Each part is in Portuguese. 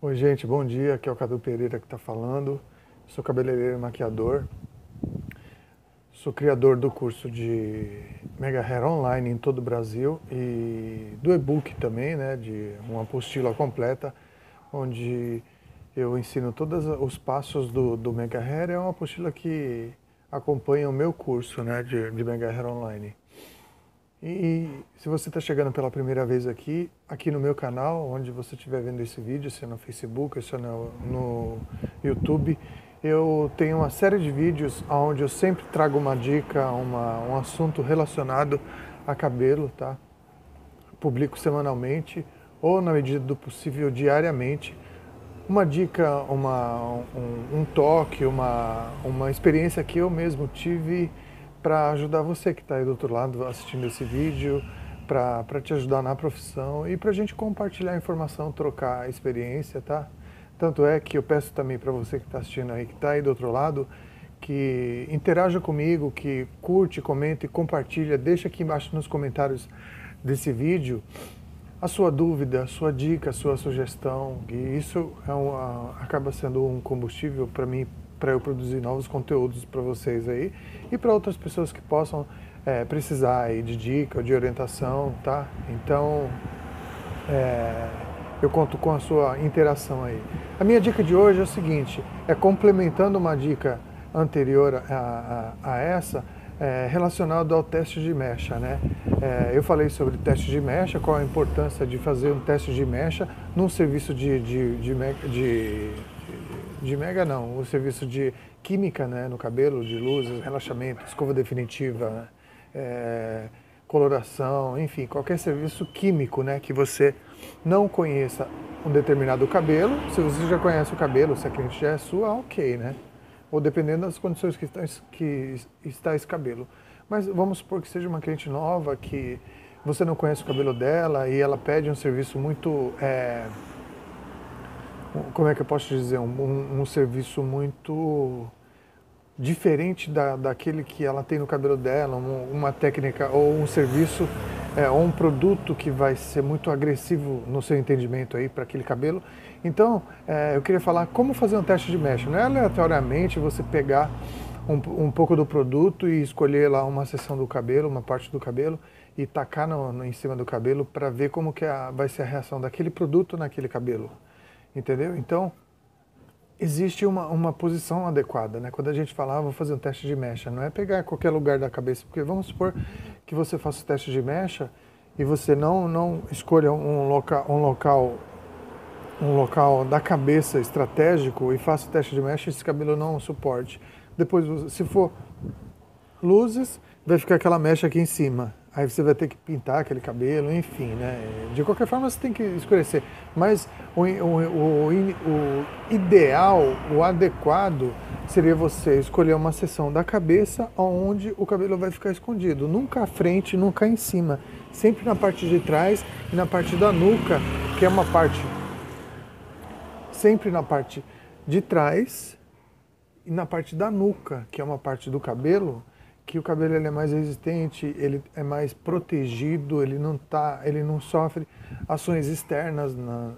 Oi, gente, bom dia. Aqui é o Cadu Pereira que está falando. Sou cabeleireiro e maquiador. Sou criador do curso de Mega Hair Online em todo o Brasil e do e-book também, né, de uma apostila completa, onde eu ensino todos os passos do, do Mega Hair. É uma apostila que acompanha o meu curso né, de, de Mega Hair Online. E se você está chegando pela primeira vez aqui, aqui no meu canal, onde você estiver vendo esse vídeo, se é no Facebook, se é no, no YouTube, eu tenho uma série de vídeos onde eu sempre trago uma dica, uma, um assunto relacionado a cabelo, tá? Publico semanalmente ou na medida do possível diariamente. Uma dica, uma, um, um toque, uma, uma experiência que eu mesmo tive para ajudar você que está aí do outro lado assistindo esse vídeo, para te ajudar na profissão e para a gente compartilhar informação, trocar experiência, tá? Tanto é que eu peço também para você que está assistindo aí, que está aí do outro lado, que interaja comigo, que curte, comente, compartilha, deixa aqui embaixo nos comentários desse vídeo a sua dúvida, a sua dica, a sua sugestão. E isso é uma, acaba sendo um combustível para mim para eu produzir novos conteúdos para vocês aí e para outras pessoas que possam é, precisar aí de dica ou de orientação, tá? Então, é, eu conto com a sua interação aí. A minha dica de hoje é o seguinte, é complementando uma dica anterior a, a, a essa, é, relacionado ao teste de mecha. Né? É, eu falei sobre teste de mecha, qual a importância de fazer um teste de mecha num serviço de, de, de, de de mega não, o serviço de química né, no cabelo, de luzes, relaxamento, escova definitiva, né, é, coloração, enfim, qualquer serviço químico né, que você não conheça um determinado cabelo. Se você já conhece o cabelo, se a cliente já é sua, ok, né? Ou dependendo das condições que está, que está esse cabelo. Mas vamos supor que seja uma cliente nova, que você não conhece o cabelo dela e ela pede um serviço muito. É, como é que eu posso dizer, um, um serviço muito diferente da, daquele que ela tem no cabelo dela, uma, uma técnica ou um serviço é, ou um produto que vai ser muito agressivo no seu entendimento aí para aquele cabelo. Então, é, eu queria falar como fazer um teste de mecha. Não é aleatoriamente você pegar um, um pouco do produto e escolher lá uma seção do cabelo, uma parte do cabelo e tacar no, no em cima do cabelo para ver como que a, vai ser a reação daquele produto naquele cabelo. Entendeu? Então, existe uma, uma posição adequada, né? Quando a gente fala, ah, vou fazer um teste de mecha, não é pegar qualquer lugar da cabeça, porque vamos supor que você faça o teste de mecha e você não, não escolha um local, um local um local da cabeça estratégico e faça o teste de mecha e esse cabelo não suporte. Depois, se for luzes, vai ficar aquela mecha aqui em cima. Aí você vai ter que pintar aquele cabelo, enfim, né? De qualquer forma você tem que escurecer. Mas o, o, o, o ideal, o adequado, seria você escolher uma seção da cabeça onde o cabelo vai ficar escondido. Nunca à frente, nunca em cima. Sempre na parte de trás e na parte da nuca, que é uma parte. Sempre na parte de trás e na parte da nuca, que é uma parte do cabelo que o cabelo ele é mais resistente, ele é mais protegido, ele não, tá, ele não sofre ações externas na,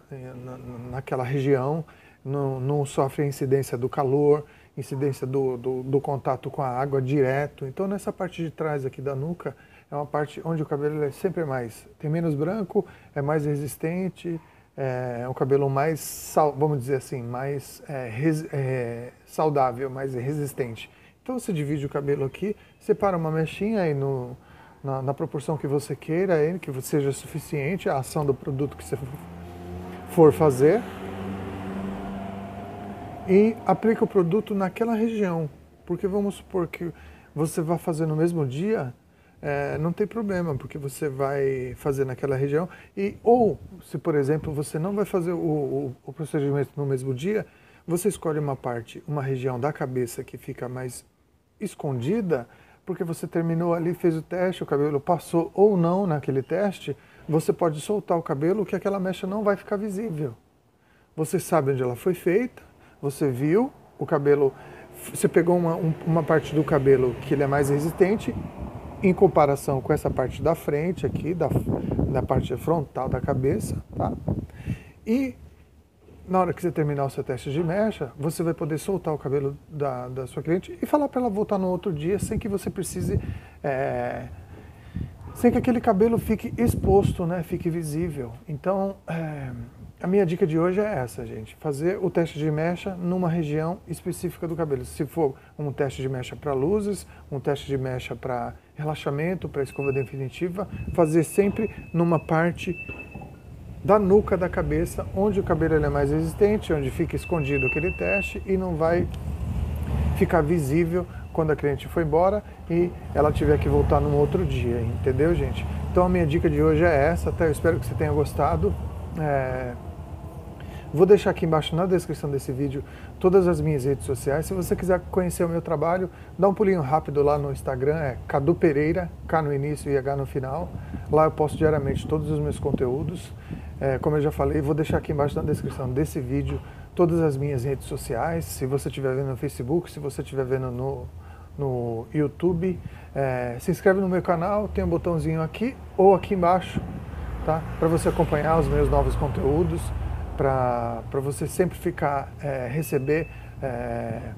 na, naquela região, não, não sofre a incidência do calor, incidência do, do, do, contato com a água direto. Então nessa parte de trás aqui da nuca é uma parte onde o cabelo é sempre mais, tem menos branco, é mais resistente, é um cabelo mais, vamos dizer assim, mais é, res, é, saudável, mais resistente. Então você divide o cabelo aqui, separa uma mechinha aí no, na, na, proporção que você queira, aí, que seja suficiente a ação do produto que você for fazer. E aplica o produto naquela região. Porque vamos supor que você vai fazer no mesmo dia, é, não tem problema, porque você vai fazer naquela região. E, ou, se por exemplo você não vai fazer o, o, o procedimento no mesmo dia, você escolhe uma parte, uma região da cabeça que fica mais escondida, porque você terminou ali, fez o teste, o cabelo passou ou não naquele teste, você pode soltar o cabelo que aquela mecha não vai ficar visível. Você sabe onde ela foi feita, você viu, o cabelo, você pegou uma, uma parte do cabelo que ele é mais resistente, em comparação com essa parte da frente aqui, da, da parte frontal da cabeça, tá? E na hora que você terminar o seu teste de mecha, você vai poder soltar o cabelo da, da sua cliente e falar para ela voltar no outro dia sem que você precise. É, sem que aquele cabelo fique exposto, né, fique visível. Então, é, a minha dica de hoje é essa, gente. Fazer o teste de mecha numa região específica do cabelo. Se for um teste de mecha para luzes, um teste de mecha para relaxamento, para escova definitiva, fazer sempre numa parte da nuca da cabeça, onde o cabelo é mais resistente, onde fica escondido aquele teste e não vai ficar visível quando a cliente for embora e ela tiver que voltar num outro dia, entendeu, gente? Então a minha dica de hoje é essa, tá? Eu espero que você tenha gostado. É... Vou deixar aqui embaixo na descrição desse vídeo todas as minhas redes sociais. Se você quiser conhecer o meu trabalho, dá um pulinho rápido lá no Instagram, é Cadu Pereira, K no início e H no final. Lá eu posto diariamente todos os meus conteúdos. É, como eu já falei, vou deixar aqui embaixo na descrição desse vídeo todas as minhas redes sociais. Se você estiver vendo no Facebook, se você estiver vendo no, no YouTube, é, se inscreve no meu canal, tem um botãozinho aqui ou aqui embaixo, tá? Para você acompanhar os meus novos conteúdos para você sempre ficar, é, receber é,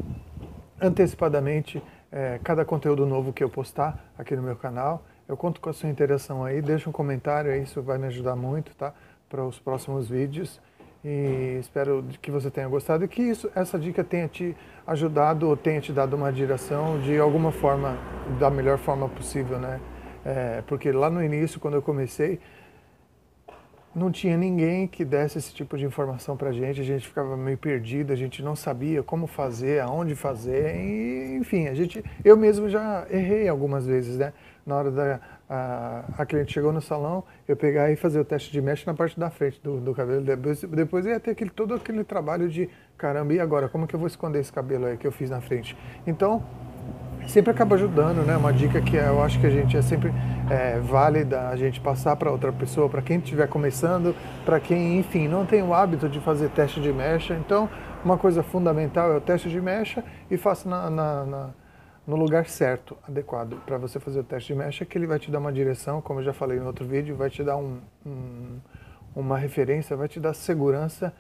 antecipadamente é, cada conteúdo novo que eu postar aqui no meu canal. Eu conto com a sua interação aí, deixa um comentário, isso vai me ajudar muito, tá? Para os próximos vídeos. E espero que você tenha gostado e que isso, essa dica tenha te ajudado ou tenha te dado uma direção de alguma forma, da melhor forma possível, né? É, porque lá no início, quando eu comecei, não tinha ninguém que desse esse tipo de informação para a gente, a gente ficava meio perdido, a gente não sabia como fazer, aonde fazer, e, enfim, a gente, eu mesmo já errei algumas vezes, né? Na hora da a, a cliente chegou no salão, eu pegar e fazer o teste de mecha na parte da frente do, do cabelo, depois, depois ia ter aquele, todo aquele trabalho de caramba, e agora, como que eu vou esconder esse cabelo aí que eu fiz na frente? Então, sempre acaba ajudando, né? Uma dica que eu acho que a gente é sempre é, válida a gente passar para outra pessoa, para quem estiver começando, para quem, enfim, não tem o hábito de fazer teste de mecha. Então, uma coisa fundamental é o teste de mecha e faça na, na, na, no lugar certo, adequado para você fazer o teste de mecha, que ele vai te dar uma direção, como eu já falei no outro vídeo, vai te dar um, um, uma referência, vai te dar segurança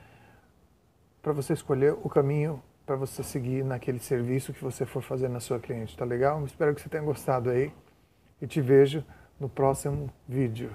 para você escolher o caminho para você seguir naquele serviço que você for fazer na sua cliente, tá legal? Espero que você tenha gostado aí e te vejo no próximo vídeo.